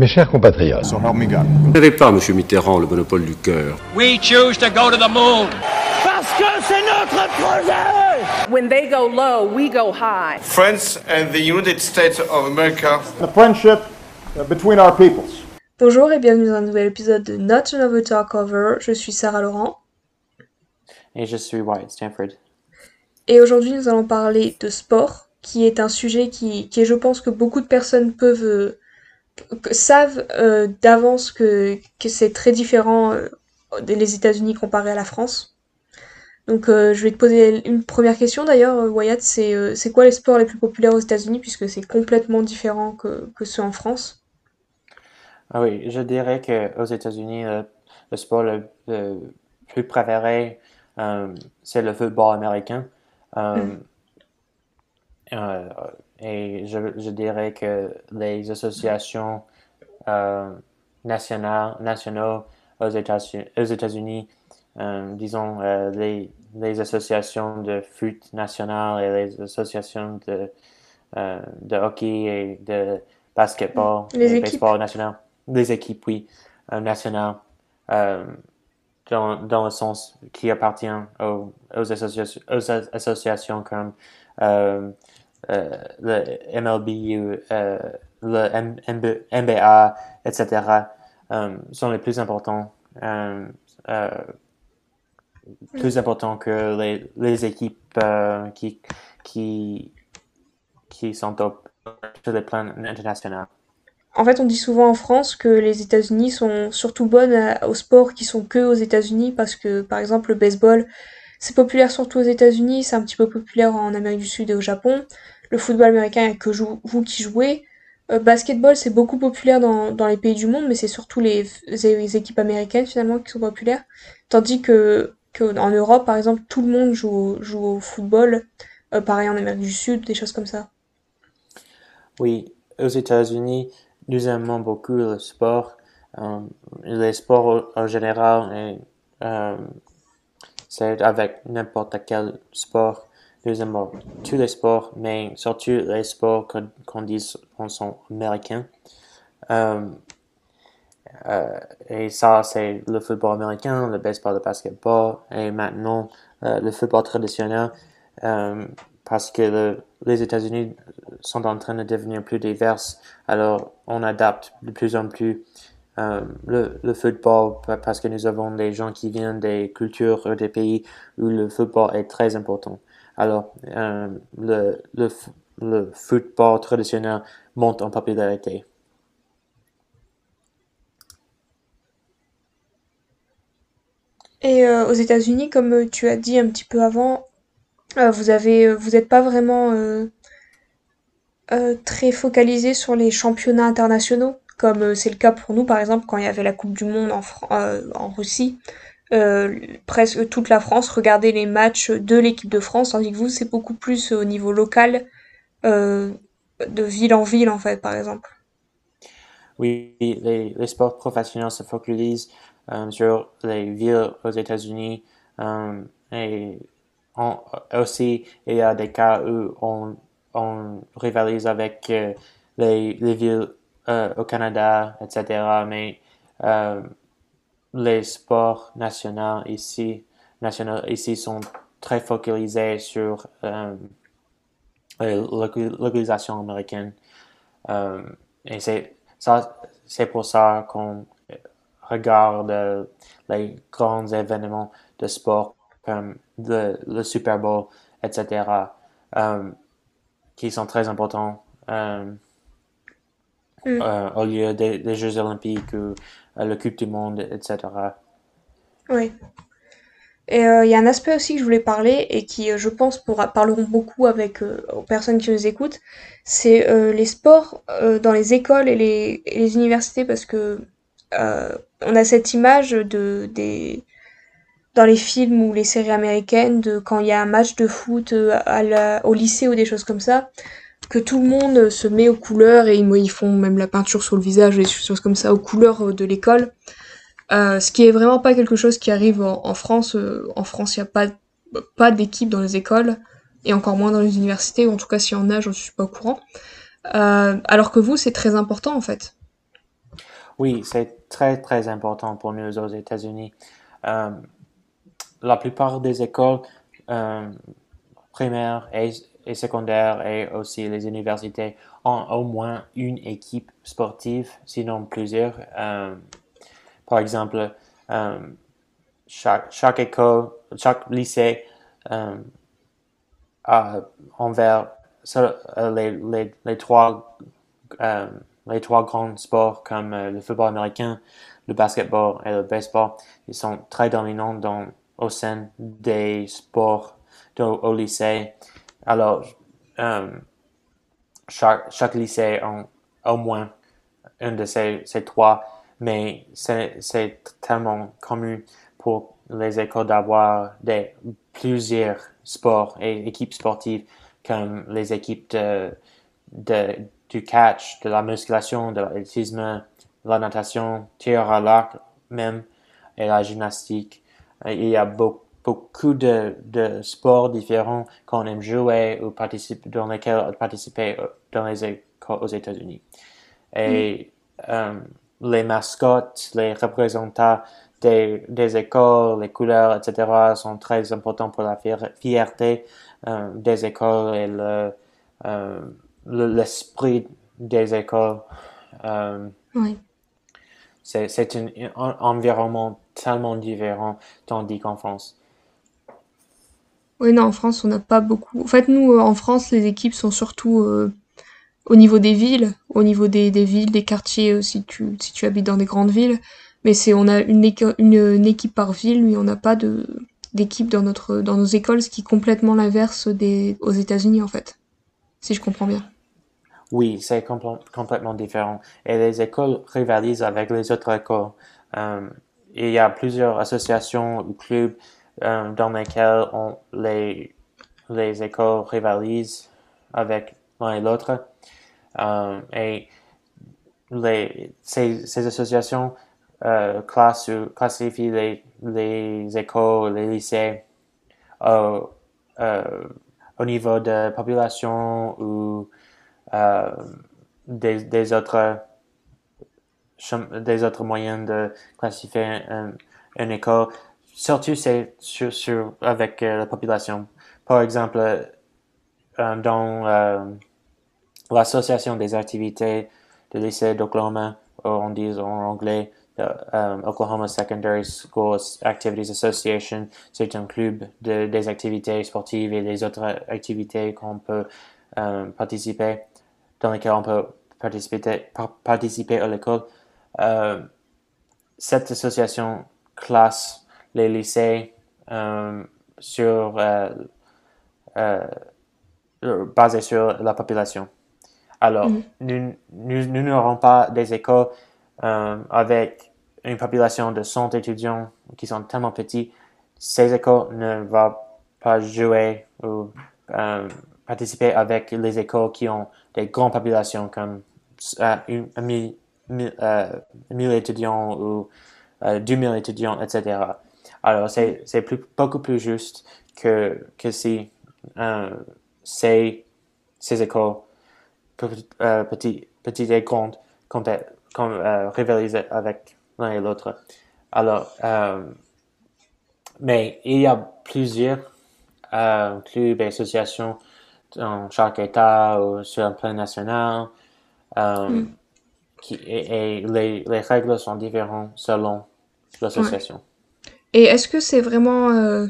Mes chers compatriotes, So help me God. Vous n'avez pas, Monsieur Mitterrand, le monopole du cœur. We choose to go to the moon. Parce que c'est notre projet When they go low, we go high. France and the United States of America The friendship uh, between our peoples. Bonjour et bienvenue dans un nouvel épisode de Not Another Talk Cover. Je suis Sarah Laurent Et je suis Wyatt Stanford. et aujourd'hui nous allons parler de sport, qui est un sujet qui, qui est, je pense, que beaucoup de personnes peuvent euh, savent euh, d'avance que, que c'est très différent euh, des États-Unis comparé à la France. Donc euh, je vais te poser une première question d'ailleurs, euh, Wyatt, c'est c'est quoi les sports les plus populaires aux États-Unis puisque c'est complètement différent que, que ceux en France? Ah oui, je dirais qu'aux États-Unis, le, le sport le, le plus préféré, c'est le football américain. Euh, et je, je dirais que les associations euh, nationales, nationaux aux États-Unis, euh, disons euh, les, les associations de foot national et les associations de, de hockey et de basketball Les et équipes. baseball national, les équipes, oui, nationales, dans, dans le sens qui appartient aux, aux, associations, aux as- associations comme euh, euh, le MLB euh, le M- MB- NBA, etc., euh, sont les plus importants, euh, euh, plus importants que les, les équipes euh, qui, qui, qui sont au, sur le plan international. En fait, on dit souvent en France que les États-Unis sont surtout bonnes à- aux sports qui sont que aux États-Unis parce que, par exemple, le baseball, c'est populaire surtout aux États-Unis, c'est un petit peu populaire en Amérique du Sud et au Japon. Le football américain, il que vous qui jouez. Euh, basketball, c'est beaucoup populaire dans, dans les pays du monde, mais c'est surtout les, les équipes américaines finalement qui sont populaires. Tandis que, en Europe, par exemple, tout le monde joue, joue au football. Euh, pareil en Amérique du Sud, des choses comme ça. Oui, aux États-Unis, nous aimons beaucoup le sport. Euh, les sports en général, euh, c'est avec n'importe quel sport. Aimons tous les sports, mais surtout les sports qu'on dit qu'on sont américains. Euh, euh, et ça, c'est le football américain, le baseball, le basketball, et maintenant euh, le football traditionnel, parce que le- les États-Unis sont en train de devenir plus divers, alors on adapte de plus en plus le, le football pa- parce que nous avons des gens qui viennent des cultures ou des pays où le football est très important. Alors, euh, le, le, football traditionnel monte en popularité. Et euh, aux États-Unis, comme euh, tu as dit un petit peu avant, euh, vous avez, euh, vous n'êtes pas vraiment euh, euh, très focalisé sur les championnats internationaux, comme euh, c'est le cas pour nous, par exemple, quand il y avait la Coupe du Monde en, euh, Russie. euh, presque toute la France regardait les matchs de l'équipe de France, tandis que vous, c'est beaucoup plus au niveau local, de ville en ville, en fait, par exemple. Oui, les, sports professionnels se focalisent sur les villes aux États-Unis et aussi il y a des cas où on, on rivalise avec les villes euh, au Canada, etc. Mais euh, les sports nationaux ici, nationaux ici sont très focalisés sur euh, local- localisation américaine. Euh, et c'est ça, c'est pour ça qu'on regarde euh, les grands événements de sport comme le, Super Bowl, etc., euh, qui sont très importants euh, Mm. euh, au lieu des, des Jeux olympiques ou euh, la Coupe du Monde, etc. Oui. Et euh, il y a un aspect aussi que je voulais parler et qui, je pense, pourra, parleront beaucoup avec euh, aux personnes qui nous écoutent, c'est euh, les sports dans les écoles et les, et les universités parce que on a cette image de des dans les films ou les séries américaines de quand il y a un match de foot à la- au lycée ou des choses comme ça, que tout le monde se met aux couleurs et ils, font même la peinture sur le visage ou des choses comme ça aux couleurs euh, de l'école. Euh, ce qui est vraiment pas quelque chose qui arrive en, France. Euh, en France, il n'y a pas, pas d'équipe dans les écoles, et encore moins dans les universités, en tout cas s'il y en a, je ne suis pas au courant. Alors que vous, c'est très important en fait. Oui, c'est très, très important pour nous aux États-Unis. La plupart des écoles primaires et, et, secondaires et aussi les universités ont au moins une équipe sportive, sinon plusieurs. Euh, par exemple, euh, chaque, école, chaque lycée euh, a envers les, les, trois, les trois grands sports comme le football américain, le basketball et le baseball. Ils sont très dominants dans, au sein des sports de, au lycée. Alors, euh, chaque, chaque lycée a au moins un de ces, ces trois, mais c'est tellement commun pour les écoles d'avoir plusieurs sports et équipes sportives comme les équipes de, de, du catch, de la musculation, de l'athlétisme, la natation, tir à l'arc même et la gymnastique. Il y a beaucoup, beaucoup de, de sports différents qu'on aime jouer ou participer, dans lesquels participer dans les aux États-Unis. Et mm. euh, les mascottes, les représentants des, des, écoles, les couleurs, etc. sont très importants pour la fierté euh, des écoles et le, euh, l'esprit des écoles. Oui. C'est un, un, environnement tellement différent, tandis qu'en France. Oui, non, en France, on n'a pas beaucoup. En fait, nous, en France, les équipes sont surtout euh, au niveau des villes, au niveau des, des villes, des quartiers, euh, si, tu, si tu habites dans des grandes villes. Mais c'est on a une, une, équipe par ville, mais on n'a pas d'équipe dans dans nos écoles, ce qui est complètement l'inverse aux États-Unis en fait, si je comprends bien. Oui, c'est compl complètement différent. Et les écoles rivalisent avec les autres écoles. Euh, il y a plusieurs associations ou clubs euh, dans lesquels on, les les écoles rivalisent avec l'un et l'autre. Euh, et les, ces, associations euh, classe, classifie les, les écoles, les lycées euh, euh, au niveau de population ou des, des, autres des autres moyens de classifier un, une école. Surtout c'est sur, sur, avec la population. Par exemple, dans l'association des activités de lycée d'Oklahoma, on dit en anglais Oklahoma Secondary Schools Activities Association. C'est un club de, des activités sportives et des autres activités qu'on peut participer, dans lesquelles on peut participer, participer à l'école. Euh, cette association classe les lycées euh, sur euh, euh, basé sur la population. Alors, mm -hmm. nous n'aurons pas des écoles avec une population de 100 étudiants qui sont tellement petits, ces écoles ne vont pas jouer ou participer avec les écoles qui ont des grandes populations comme euh, une, mille, mille, euh, mille, étudiants ou euh, 2000 étudiants, etc. Alors, c'est plus, beaucoup plus juste que, que si euh, ces, ces écoles, euh, petites petit et grandes, comme, euh, rivaliser avec l'un et l'autre. Alors, euh, mais il y a plusieurs euh, clubs et associations dans chaque État ou sur un plan national. Euh, mm. qui, et, et les, les, règles sont différentes selon l'association. Ouais. Et est-ce que c'est vraiment... Euh,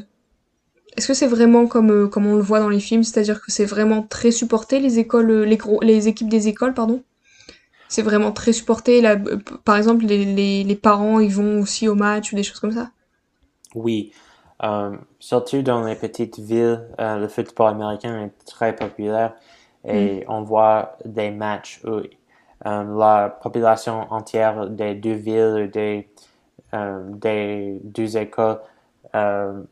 est-ce que c'est vraiment comme, euh, comme on le voit dans les films, c'est-à-dire que c'est vraiment très supporté les écoles, les, gros, les équipes des écoles, pardon? C'est vraiment très supporté. Là, par exemple, les, les, les, parents, ils vont aussi au match ou des choses comme ça? Oui. Euh, surtout dans les petites villes, euh, le football américain est très populaire et mm. on voit des matchs où euh, la population entière des deux villes, des, euh, des deux écoles euh,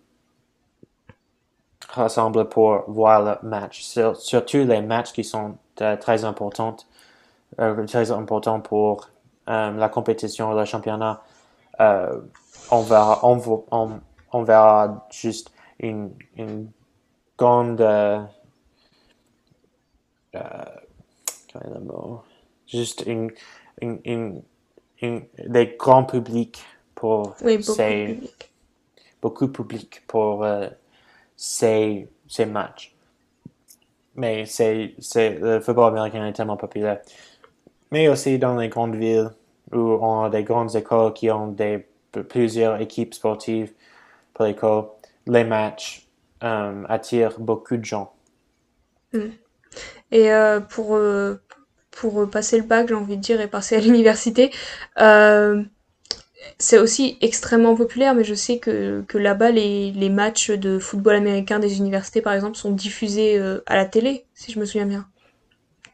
rassemble pour voir le match. Sur, surtout les matchs qui sont euh, très importants euh, très important pour euh, la compétition, le championnat. Euh, on verra, on, on, on, verra juste une, une grande, euh, juste une, une, une, une- des grands publics pour Oui, beaucoup de public. beaucoup de public pour euh, ces, ces matchs. Mais c'est, le football américain est tellement populaire. Mais aussi dans les grandes villes où on a des grandes écoles qui ont des, plusieurs équipes sportives pour l'école, les matchs euh, attirent beaucoup de gens. Et euh, pour, euh, pour passer le bac, j'ai envie de dire, et passer à l'université, euh, c'est aussi extrêmement populaire, mais je sais que, que là-bas, les, les matchs de football américain des universités, par exemple, sont diffusés euh, à la télé, si je me souviens bien.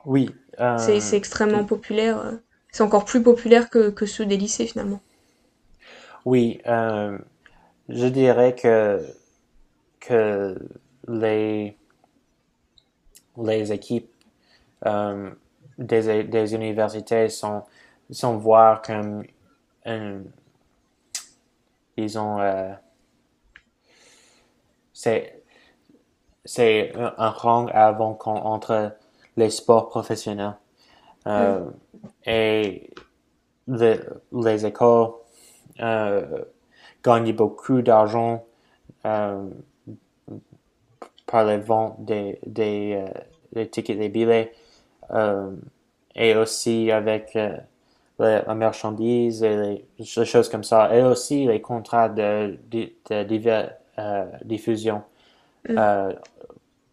Oui. euh, C'est extrêmement populaire. euh, C'est encore plus populaire que, que ceux des lycées, finalement. Oui, euh, je dirais que, que les, les équipes des, des universités sont, sont voir comme un, ils ont euh, c'est c'est un, un rang avant qu'on entre les sports professionnels. Euh, et les, les écoles euh, gagnent beaucoup d'argent euh, par les ventes des, des, euh, des tickets, des billets, euh, et aussi avec euh, la, la marchandise et les, les choses comme ça, et aussi les contrats de, de, de diver- euh, diffusion euh,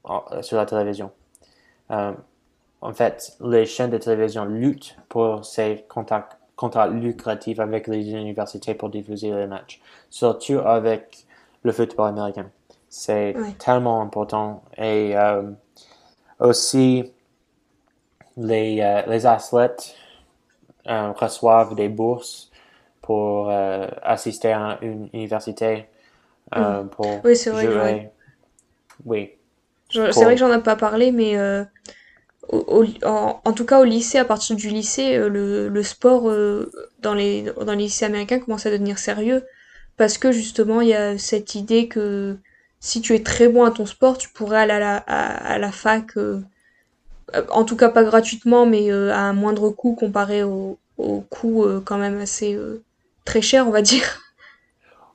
en- sur la télévision. Euh, en fait, les chaînes de télévision luttent pour ces contrats, contrats lucratifs avec les universités pour diffuser les matchs, surtout avec le football américain. C'est tellement important. Et euh, aussi, les, euh, les athlètes euh, reçoivent des bourses pour euh, assister à une université euh, pour Oui, c'est vrai jouer. Oui. Pour- C'est vrai que j'en ai pas parlé, mais euh, au- au- en, en tout cas au lycée, à partir du lycée, euh, le, le sport euh, dans les, dans les lycées américains commence à devenir sérieux parce que justement il y a cette idée que si tu es très bon à ton sport, tu pourrais aller à la, à, à la fac, euh, euh, en tout cas pas gratuitement, mais euh, à un moindre coût comparé au, au coût euh, quand même assez euh, très cher, on va dire.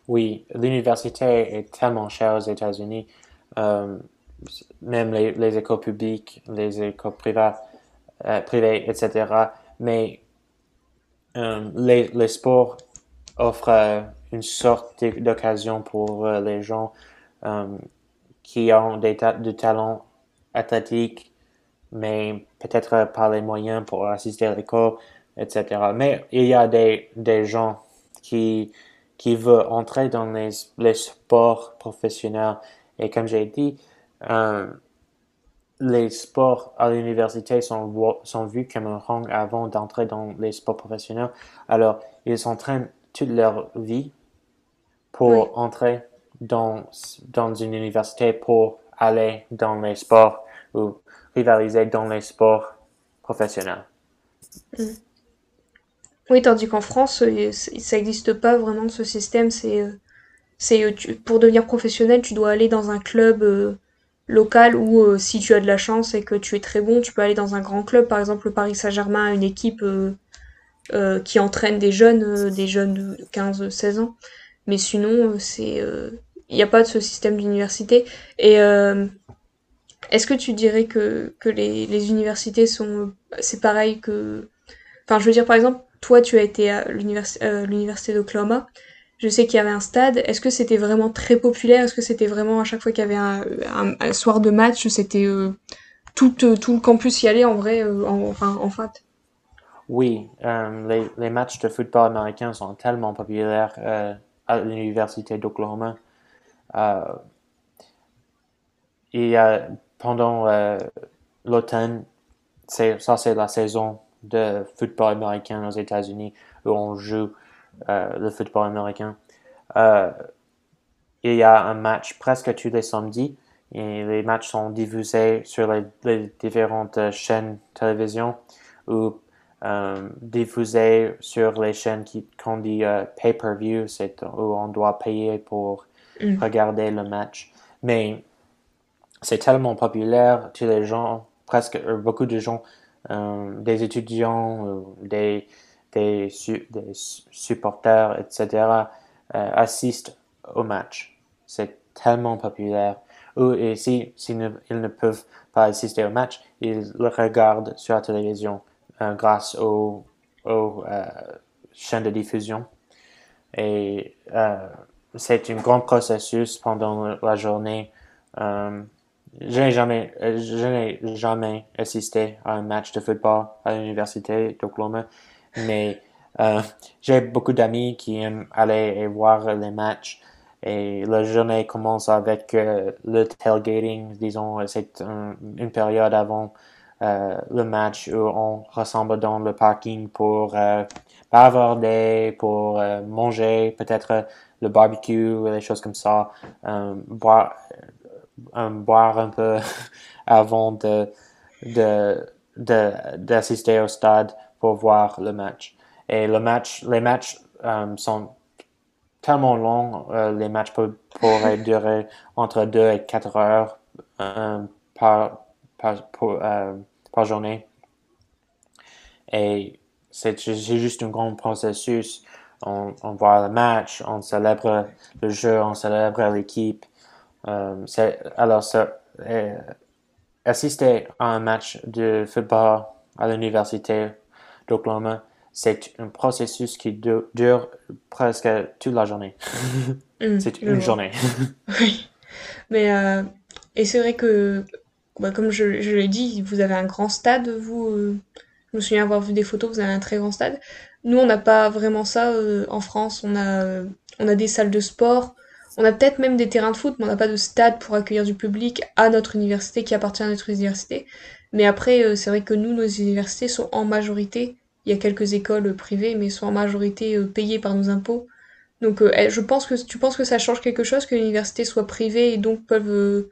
Oui, l'université est tellement chère aux États-Unis. Euh, même les, les écoles publiques, les écoles privées, euh, etc. Mais euh, les, sports offrent euh, une sorte d'occasion pour euh, les gens euh, qui ont des ta du talent athlétique, mais peut-être pas les moyens pour assister à l'école, etc. Mais il y a des, des gens qui, qui veulent entrer dans les, les sports professionnels. Et comme j'ai dit, euh, les sports à l'université sont, sont vus comme un rang avant d'entrer dans les sports professionnels. Alors, ils s'entraînent toute leur vie pour Oui. entrer dans, dans une université pour aller dans les sports ou rivaliser dans les sports professionnels. Oui, tandis qu'en France, euh, ça n'existe pas vraiment ce système. C'est, euh, c'est euh, pour devenir professionnel, tu dois aller dans un club local ou si tu as de la chance et que tu es très bon, tu peux aller dans un grand club. Par exemple, le Paris Saint-Germain a une équipe qui entraîne des jeunes, des jeunes de 15-16 ans. Mais sinon, c'est, il n'y a pas de ce système d'université. Et est-ce que tu dirais que, que les, universités sont, c'est pareil que, enfin, je veux dire, par exemple, toi, tu as été à euh, l'université d'Oklahoma. Je sais qu'il y avait un stade. Est-ce que c'était vraiment très populaire? Est-ce que c'était vraiment à chaque fois qu'il y avait un, soir de match, c'était euh, tout, euh, tout le campus y allait en vrai, en, enfin, en fait? Oui, les, les matchs de football américain sont tellement populaires à l'université d'Oklahoma. A, pendant euh, l'automne, ça c'est la saison de football américain aux États-Unis où on joue euh, le football américain. Euh, il y a un match presque tous les samedis et les matchs sont diffusés sur les, les différentes chaînes télévision ou euh, diffusés sur les chaînes qui, qu'on dit pay-per-view, c'est où on doit payer pour Mm. regarder le match. Mais c'est tellement populaire, tous les gens, presque euh, beaucoup de gens, euh, des étudiants, euh, des, des, supporters, etc., assistent au match. C'est tellement populaire. Ou et si, ils ne peuvent pas assister au match, ils le regardent sur la télévision grâce aux, aux chaînes de diffusion. Et c'est un grand processus pendant la journée. Je n'ai jamais, euh, je n'ai jamais assisté à un match de football à l'université d'Oklahoma, mais euh, j'ai beaucoup d'amis qui aiment aller et voir les matchs. Et la journée commence avec euh, le tailgating, disons, c'est une période avant le match où on ressemble dans le parking pour bavarder, pour manger, peut-être le barbecue, des choses comme ça, boire boire un peu avant de, d'assister au stade pour voir le match. Et le match, les matchs euh, sont tellement longs, euh, les matchs pourraient durer entre 2 et 4 heures euh, par, par, journée. Et c'est, juste un grand processus. On, on voit le match, on célèbre le jeu, on célèbre l'équipe. Euh, alors, ça, euh, assister à un match de football à l'université d'Oklahoma, c'est un processus qui dure, presque toute la journée. Mm, c'est une journée. oui. Mais, euh, et c'est vrai que, bah, comme je, l'ai dit, vous avez un grand stade, vous. je me souviens avoir vu des photos, vous avez un très grand stade. Nous, on n'a pas vraiment ça en France. On a, on a des salles de sport on a peut-être même des terrains de foot, mais on n'a pas de stade pour accueillir du public à notre université qui appartient à notre université. Mais après, euh, c'est vrai que nous, nos universités sont en majorité, il y a quelques écoles privées, mais sont en majorité euh, payées par nos impôts. Donc euh, eh, je pense que tu penses que ça change quelque chose que l'université soit privée et donc peuvent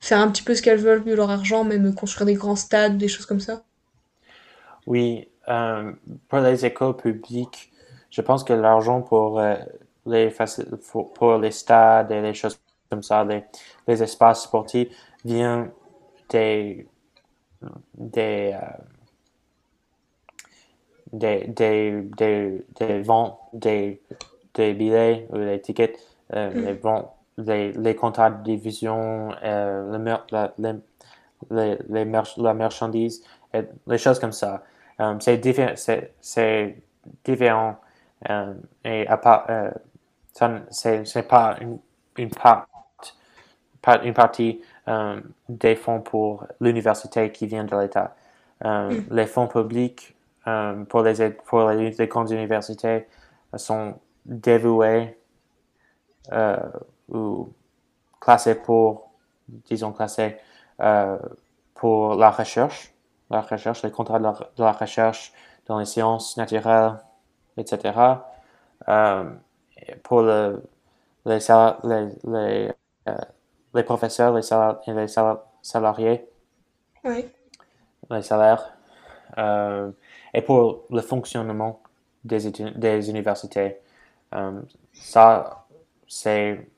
faire un petit peu ce qu'elles veulent de leur argent, même construire des grands stades, des choses comme ça? Oui, pour les écoles publiques, je pense que l'argent pour les pour les stades et les choses comme ça, les, les espaces sportifs, vient des, des, euh, des, des, des, des, ventes des, des billets ou des tickets, euh, mm. les ventes, les, les contrats de division, euh, le la, les, les, les la marchandise, et les choses comme ça. c'est différent, c'est différent et à part, ce n'est pas une, une, part, une partie euh, des fonds pour l'université qui vient de l'État. Euh, mm. Les fonds publics euh, pour, les, pour les, grandes universités sont dévoués ou classés pour, disons classés, pour la recherche, la recherche, les contrats de la, recherche dans les sciences naturelles, etc pour le, les, les, euh, les, professeurs les et les salariés, les salaires, euh, et pour le fonctionnement des, des universités. Euh, ça, c'est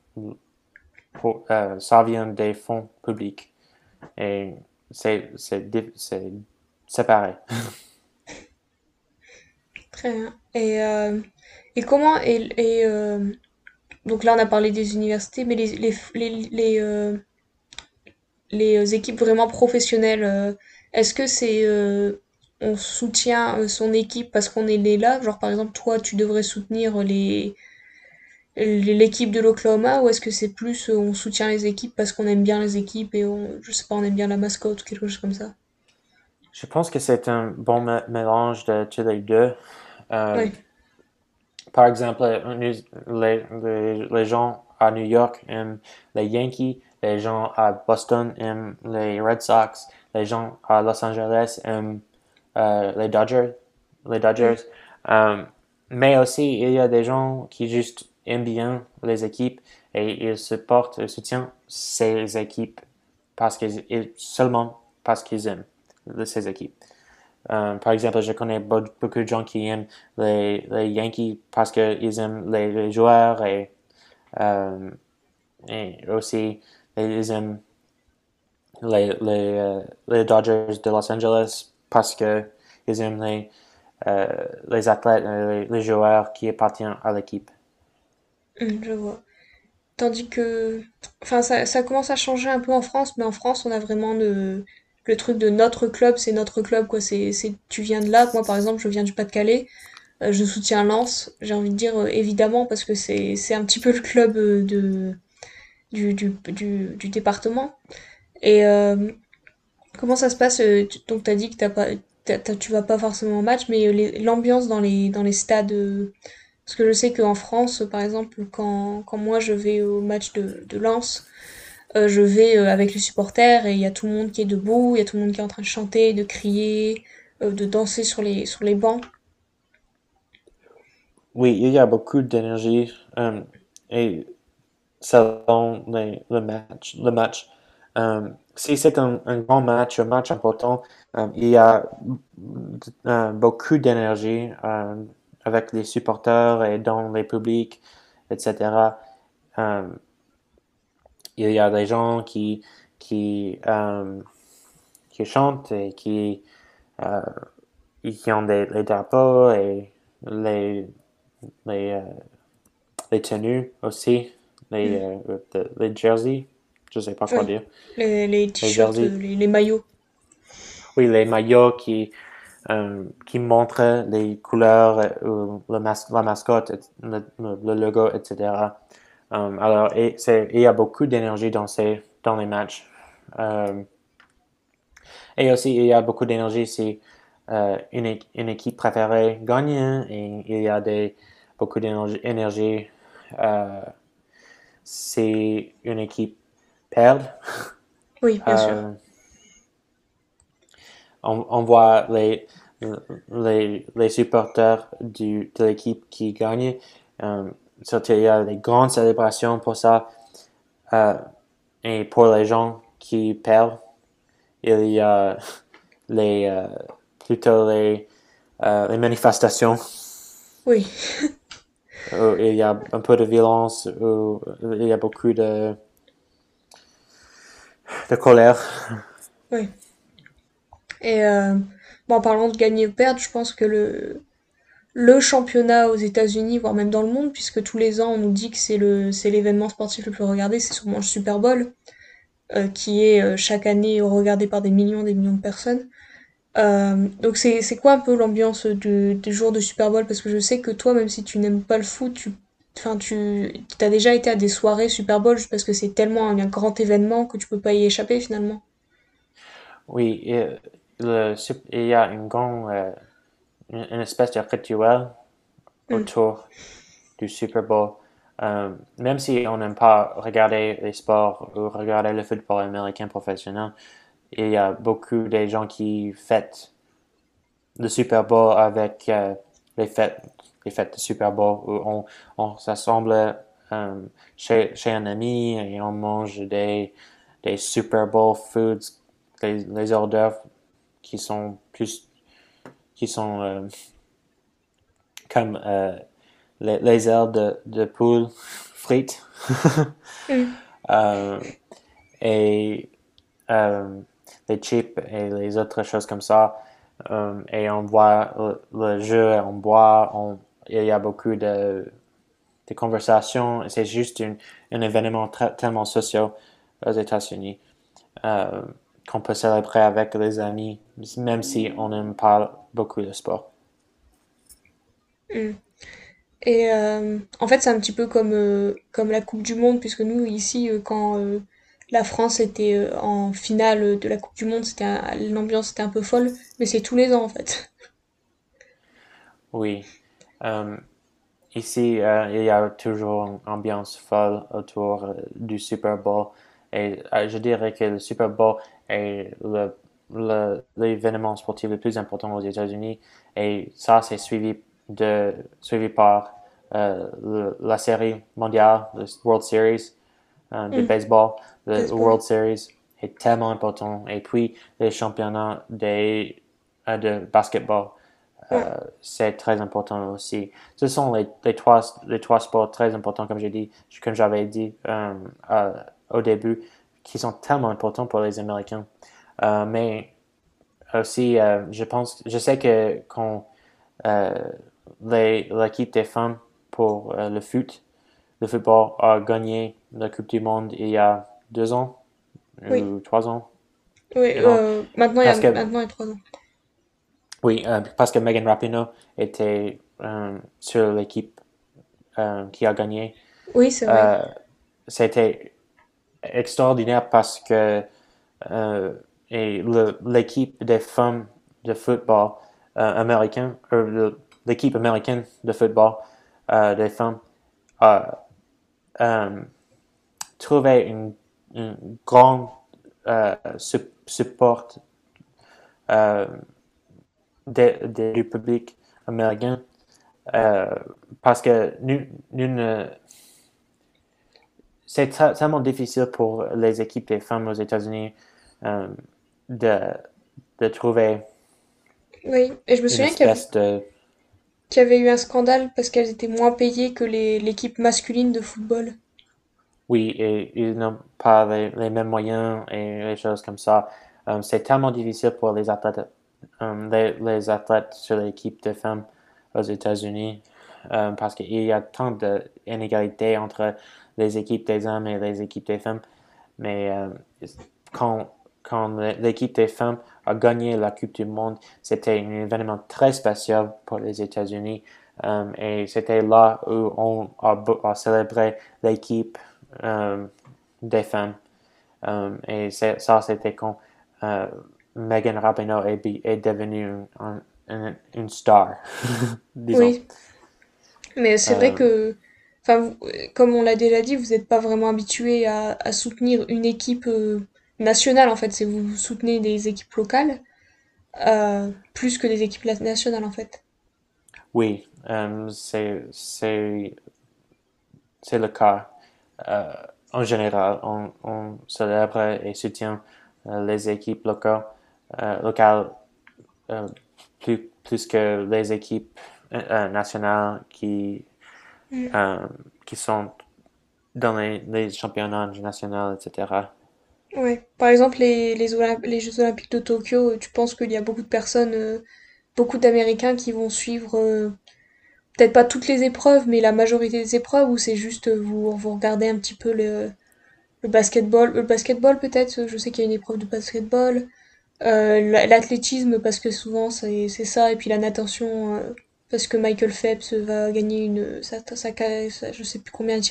ça vient des fonds publics et c'est séparé. Très bien. Et et comment et, et euh, donc là on a parlé des universités, mais les les les les, euh, les équipes vraiment professionnelles, euh, est-ce que c'est on soutient son équipe parce qu'on est là, genre par exemple toi tu devrais soutenir les l'équipe de l'Oklahoma ou est-ce que c'est plus on soutient les équipes parce qu'on aime bien les équipes et on je sais pas on aime bien la mascotte ou quelque chose comme ça? Je pense que c'est un bon mélange de tous les deux. Oui. Par exemple, les, gens à New York aiment les Yankees, les gens à Boston aiment les Red Sox, les gens à Los Angeles aiment euh, les Dodgers. Les Dodgers. Euh, mais aussi, il y a des gens qui juste aiment bien les équipes et ils supportent et soutiennent ces équipes parce qu'ils, seulement parce qu'ils aiment ces équipes. Euh, par exemple, je connais beaucoup de gens qui aiment les, les Yankees parce qu'ils aiment les, joueurs et, euh, et aussi ils aiment les, les, euh, les, Dodgers de Los Angeles parce qu'ils aiment les, les athlètes, les, les joueurs qui appartiennent à l'équipe. Hum, je vois. Tandis que, enfin, ça, ça commence à changer un peu en France, mais en France, on a vraiment le, le truc de notre club, c'est notre club, quoi. C'est, tu viens de là. Moi, par exemple, je viens du Pas-de-Calais. Euh, je soutiens Lens. J'ai envie de dire euh, évidemment parce que c'est, un petit peu le club euh, de, du, du, du, département. Et comment ça se passe? tu- Donc, t'as dit que t'as pas, tu vas pas forcément au match, mais l'ambiance dans les, stades. parce que je sais qu'en France, par exemple, quand, quand moi je vais au match de, de Lens, euh, je vais euh, avec les supporters et il y a tout le monde qui est debout, il y a tout le monde qui est en train de chanter, de crier, euh, de danser sur les, sur les bancs. Oui, il y a beaucoup d'énergie et selon les- le match, le match. Si c'est un, un grand match, un match important, il y a beaucoup d'énergie avec les supporters et dans les publics, etc. il y a des gens qui, qui, euh, qui chantent et qui, euh, qui ont des, les drapeaux et les, les, euh, les tenues aussi, les, euh, de- les jerseys, je sais pas quoi Oui. dire. Les, les t-shirts, jerseys. euh, les, les maillots. Oui, les maillots qui, euh, qui montrent les couleurs, euh, ou le mas- la mascotte, le logo, etc. Euh, alors, et il y a beaucoup d'énergie dans, ces, dans les matchs. Euh, et aussi, il y a beaucoup d'énergie si euh, une, une équipe préférée gagne et il y a des, beaucoup d'énergie énergie, euh, si une équipe perd. Oui, bien sûr. Euh, on, on voit les, les, les supporters du, de l'équipe qui gagne. Surtout, il y a des grandes célébrations pour ça. Euh, et pour les gens qui perdent, il y a les, euh, plutôt les, euh, les manifestations Oui, où il y a un peu de violence, où il y a beaucoup de, de colère. oui. Et bon, en parlant de gagner ou perdre, je pense que le, le championnat aux États-Unis, voire même dans le monde, puisque tous les ans on nous dit que c'est le, c'est l'événement sportif le plus regardé, c'est sûrement le Super Bowl, euh, qui est euh, chaque année regardé par des millions, des millions de personnes. Euh, donc c'est, quoi un peu l'ambiance du, des jours de Super Bowl? Parce que je sais que toi, même si tu n'aimes pas le foot, tu, enfin, tu, t'as déjà été à des soirées Super Bowl parce que c'est tellement un, grand événement que tu peux pas y échapper finalement. Oui, il y a une grande, une, une espèce de rituel Mm. autour du Super Bowl. Euh, même si on n'aime pas regarder les sports ou regarder le football américain professionnel, il y a beaucoup de gens qui fêtent le Super Bowl avec euh, les fêtes, les fêtes de Super Bowl où on, on s'assemble euh, chez, chez un ami et on mange des, des Super Bowl foods, les, les hors d'œuvre qui sont plus, qui sont euh, comme euh, les, les ailes de, de poule frites. Mm. Euh, et les chips et les autres choses comme ça. Et on voit le, le jeu, on boit, on, il y a beaucoup de, de conversations. C'est juste une, un événement tellement social aux États-Unis qu'on peut célébrer avec les amis, même si on n'aime pas beaucoup le sport. Mm. Et euh, en fait, c'est un petit peu comme, euh, comme la Coupe du Monde, puisque nous, ici, euh, quand la France était en finale de la Coupe du Monde, c'était l'ambiance était un peu folle, mais c'est tous les ans en fait. Oui. Ici, il y a toujours une ambiance folle autour du Super Bowl. Et euh, je dirais que le Super Bowl est l'événement sportif le plus important aux États-Unis. Et ça, c'est suivi, de, suivi par euh, le- la série mondiale, le World Series euh, de Mm. baseball. Le Baseball. World Series est tellement important. Et puis, les championnats des, euh, de basketball. Euh, c'est très important aussi. Ce sont les, les, trois, les trois sports très importants, comme j'ai dit, comme j'avais dit au début, qui sont tellement importants pour les Américains. Euh, mais aussi, euh, je pense, je sais que quand euh, l'équipe des femmes pour le foot, le football, a gagné la Coupe du Monde il y a deux ans Oui. ou trois ans. Oui, Non. maintenant, il y a, que- maintenant, il y a trois ans. Oui, parce que Megan Rapinoe était sur l'équipe qui a gagné. Oui, c'est vrai. C'était extraordinaire parce que euh, et l'équipe des femmes de football euh, américain, euh, l'équipe américaine de football des femmes a trouvé une, une grande su- support du public américain parce que nous, nous ne- c'est te- tellement difficile pour les équipes des femmes aux États-Unis euh, de, de trouver Oui, et je me souviens qu'il y, avait- espèce de... qu'il y avait eu un scandale parce qu'elles étaient moins payées que l'équipe masculine de football. Oui, et ils n'ont pas les, les mêmes moyens et les choses comme ça. Euh, c'est tellement difficile pour les athlètes, euh, les, les athlètes sur l'équipe de femmes aux États-Unis parce qu'il y a tant d'inégalités entre les équipes des hommes et les équipes des femmes. Mais euh, quand, quand l'équipe des femmes a gagné la Coupe du Monde, c'était un événement très spécial pour les États-Unis. Euh, et c'était là où on a, célébré l'équipe des femmes. Euh, et c'est- ça, c'était quand Megan Rapinoe est, devenue un- un- une star. disons. Oui. Mais c'est vrai que, enfin, comme on l'a déjà dit, vous n'êtes pas vraiment habitué à, soutenir une équipe euh, nationale, en fait. C'est vous soutenez des équipes locales euh, plus que des équipes nationales, en fait. Oui, euh, c'est le cas. Euh, en général, on, on célèbre et soutient les équipes locales, locales plus, plus que les équipes nationales qui, Mm. euh, qui sont dans les, les championnats nationaux, etc. Ouais. Par exemple, les, les, Olymp- les Jeux Olympiques de Tokyo, tu penses qu'il y a beaucoup de personnes, euh, beaucoup d'Américains qui vont suivre, euh, peut-être pas toutes les épreuves, mais la majorité des épreuves, ou c'est juste vous, vous regardez un petit peu le, le basketball, le basketball peut-être, je sais qu'il y a une épreuve de basketball, euh, la- l'athlétisme parce que souvent c'est ça, et puis la natation parce que Michael Phelps va gagner une, sa, sa, je sais plus combien de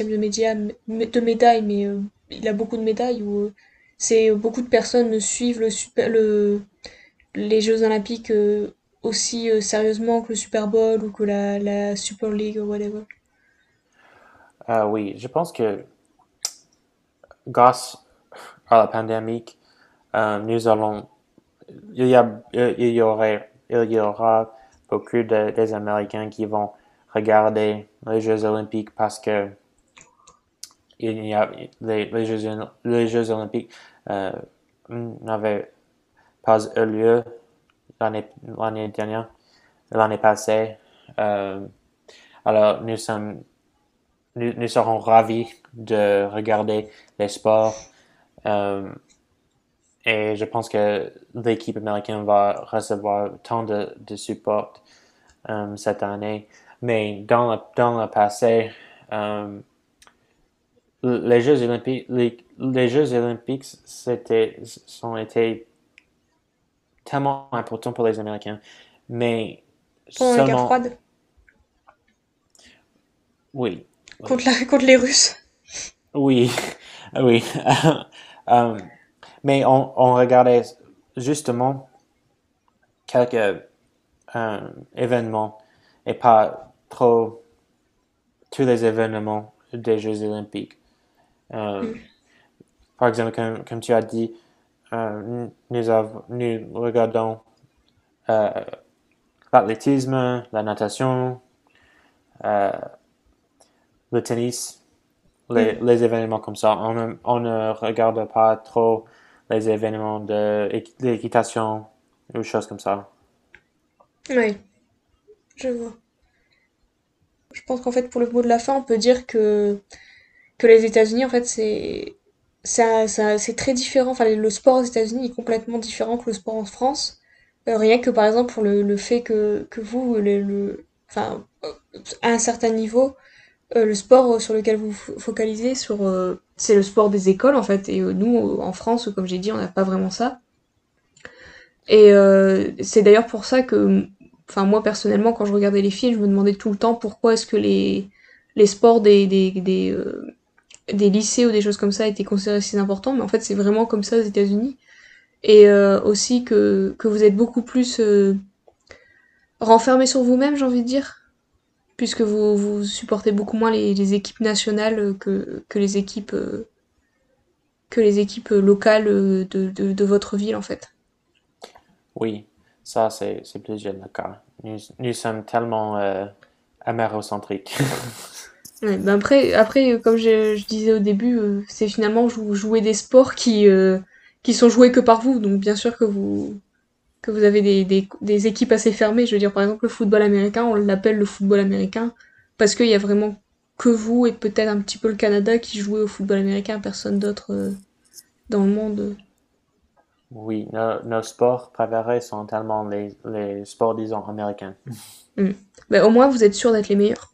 de médailles, mais euh, il a beaucoup de médailles où euh, c'est beaucoup de personnes suivent les Jeux Olympiques euh, aussi euh, sérieusement que le Super Bowl ou que la, Super League ou whatever. Ah oui, je pense que grâce à la pandémie, euh, nous allons, il y a, il y aurait, il y aura beaucoup de, des Américains qui vont regarder les Jeux Olympiques parce que il y a les, Jeux, Olympiques euh, n'avaient pas eu lieu l'année dernière, l'année passée. Euh, alors nous serons ravis de regarder les sports. Euh, et je pense que l'équipe américaine va recevoir tant de, de support euh, cette année. Mais dans le, dans le passé, euh, les Jeux olympiques, les, les Jeux olympiques c'était, sont été tellement importants pour les Américains. Mais Pendant la guerre seulement, froide, oui, contre, la, contre les Russes? Oui, oui. Euh, mais on, on regardait justement quelques euh, événements et pas trop tous les événements des Jeux olympiques. Euh, Par exemple, comme, comme tu as dit, euh, nous, avons, nous regardons l'athlétisme, la natation, le tennis, les, les événements comme ça. On on ne regarde pas trop les événements d'équitation ou choses comme ça. Oui, je vois. Je pense qu'en fait, pour le mot de la fin, on peut dire que, que les États-Unis, en fait, c'est c'est très différent. Enfin, le sport aux États-Unis est complètement différent que le sport en France. Euh, rien que par exemple pour le, le fait que, que vous, le, enfin, à un certain niveau, euh, le sport sur lequel vous vous focalisez, sur, euh, c'est le sport des écoles en fait. Et euh, nous, en France, comme j'ai dit, on n'a pas vraiment ça. Et euh, c'est d'ailleurs pour ça que, enfin moi personnellement, quand je regardais les films, je me demandais tout le temps pourquoi est-ce que les, les sports des, des, des, euh, des lycées ou des choses comme ça étaient considérés si importants. Mais en fait, c'est vraiment comme ça aux États-Unis. Et euh, aussi que, que vous êtes beaucoup plus euh, renfermé sur vous-même, j'ai envie de dire. Puisque vous, vous supportez beaucoup moins les, les équipes nationales que, que les équipes euh, que les équipes locales de, de, de votre ville en fait. Oui, ça c'est plusieurs le cas. Nous, nous sommes tellement euh, amérocentriques. Ouais, ben après, après, comme je, je disais au début, euh, c'est finalement jouez des sports qui, euh, qui sont joués que par vous. Donc bien sûr que vous, que vous avez des, des, des équipes assez fermées. Je veux dire, par exemple, le football américain, on l'appelle le football américain parce qu'il y a vraiment que vous et peut-être un petit peu le Canada qui jouez au football américain, personne d'autre euh, dans le monde. Oui, nos, nos sports préférés sont tellement les, les sports, disons, américains. Ben, au moins, vous êtes sûr d'être les meilleurs.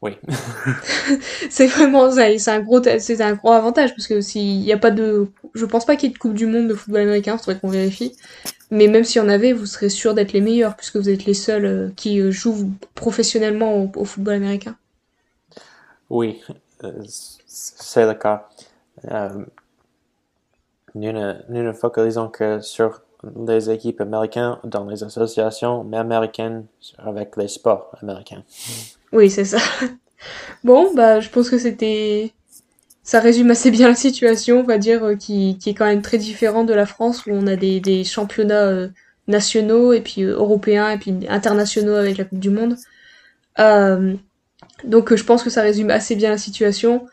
Oui. C'est vraiment c'est un gros, c'est un gros avantage parce que s'il y a pas de, je pense pas qu'il y ait de Coupe du Monde de football américain, faudrait qu'on vérifie. Mais même s'il y en avait, vous serez sûr d'être les meilleurs puisque vous êtes les seuls euh, qui euh, jouent professionnellement au, au football américain. Oui, euh, c'est le cas. Euh, nous ne, nous ne focalisons que sur les équipes américaines dans les associations, mais américaines avec les sports américains. Oui, c'est ça. Bon, bah, je pense que c'était, ça résume assez bien la situation, on va dire, euh, qui, est quand même très différente de la France où on a des, championnats euh, nationaux et puis euh, européens et puis internationaux avec la Coupe du Monde. Donc, je pense que ça résume assez bien la situation.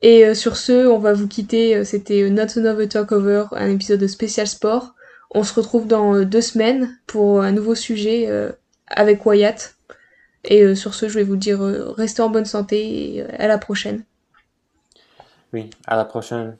Et sur ce, on va vous quitter. C'était Not Another Talkover, un épisode spécial sport. On se retrouve dans deux semaines pour un nouveau sujet avec Wyatt. Et euh, sur ce, je vais vous dire, euh, restez en bonne santé et euh, à la prochaine. Oui, à la prochaine.